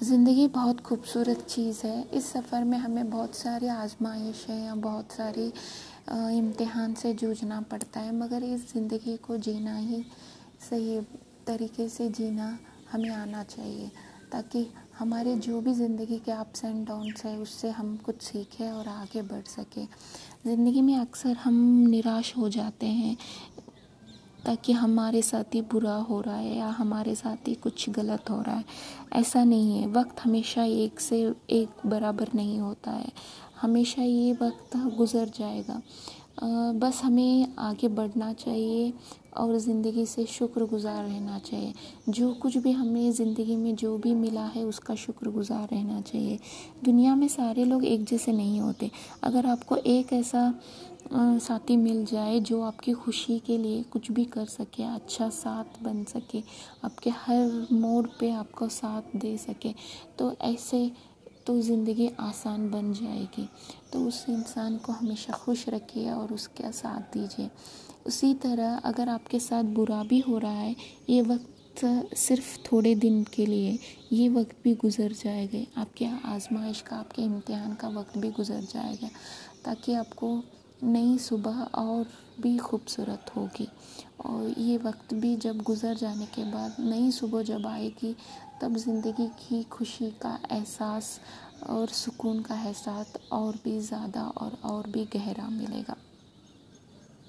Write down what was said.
ज़िंदगी बहुत खूबसूरत चीज़ है। इस सफ़र में हमें बहुत सारी आजमाइशें या बहुत सारी इम्तिहान से जूझना पड़ता है, मगर इस ज़िंदगी को जीना ही सही तरीके से जीना हमें आना चाहिए, ताकि हमारे जो भी ज़िंदगी के अप्स एंड डाउन्स है, उससे हम कुछ सीखें और आगे बढ़ सकें। ज़िंदगी में अक्सर हम निराश हो जाते हैं ताकि हमारे साथ ही बुरा हो रहा है या हमारे साथ ही कुछ गलत हो रहा है। ऐसा नहीं है। वक्त हमेशा एक से एक बराबर नहीं होता है। हमेशा ये वक्त गुज़र जाएगा। बस हमें आगे बढ़ना चाहिए और ज़िंदगी से शुक्रगुज़ार रहना चाहिए। जो कुछ भी हमें ज़िंदगी में जो भी मिला है, उसका शुक्रगुज़ार रहना चाहिए। दुनिया में सारे लोग एक जैसे नहीं होते। अगर आपको एक ऐसा साथी मिल जाए जो आपकी खुशी के लिए कुछ भी कर सके अच्छा साथ बन सके, आपके हर मोड़ पे आपको साथ दे सके तो ऐसे तो ज़िंदगी आसान बन जाएगी। तो उस इंसान को हमेशा खुश रखिए और उसका साथ दीजिए। उसी तरह अगर आपके साथ बुरा भी हो रहा है, ये वक्त सिर्फ़ थोड़े दिन के लिए, ये वक्त भी गुज़र जाएगा। आपके आजमाइश का, आपके इम्तिहान का वक्त भी गुज़र जाएगा, ताकि आपको नई सुबह और भी खूबसूरत होगी। और ये वक्त भी जब गुज़र जाने के बाद नई सुबह जब आएगी, तब ज़िंदगी की खुशी का एहसास और सुकून का एहसास और भी ज़्यादा और और भी गहरा मिलेगा।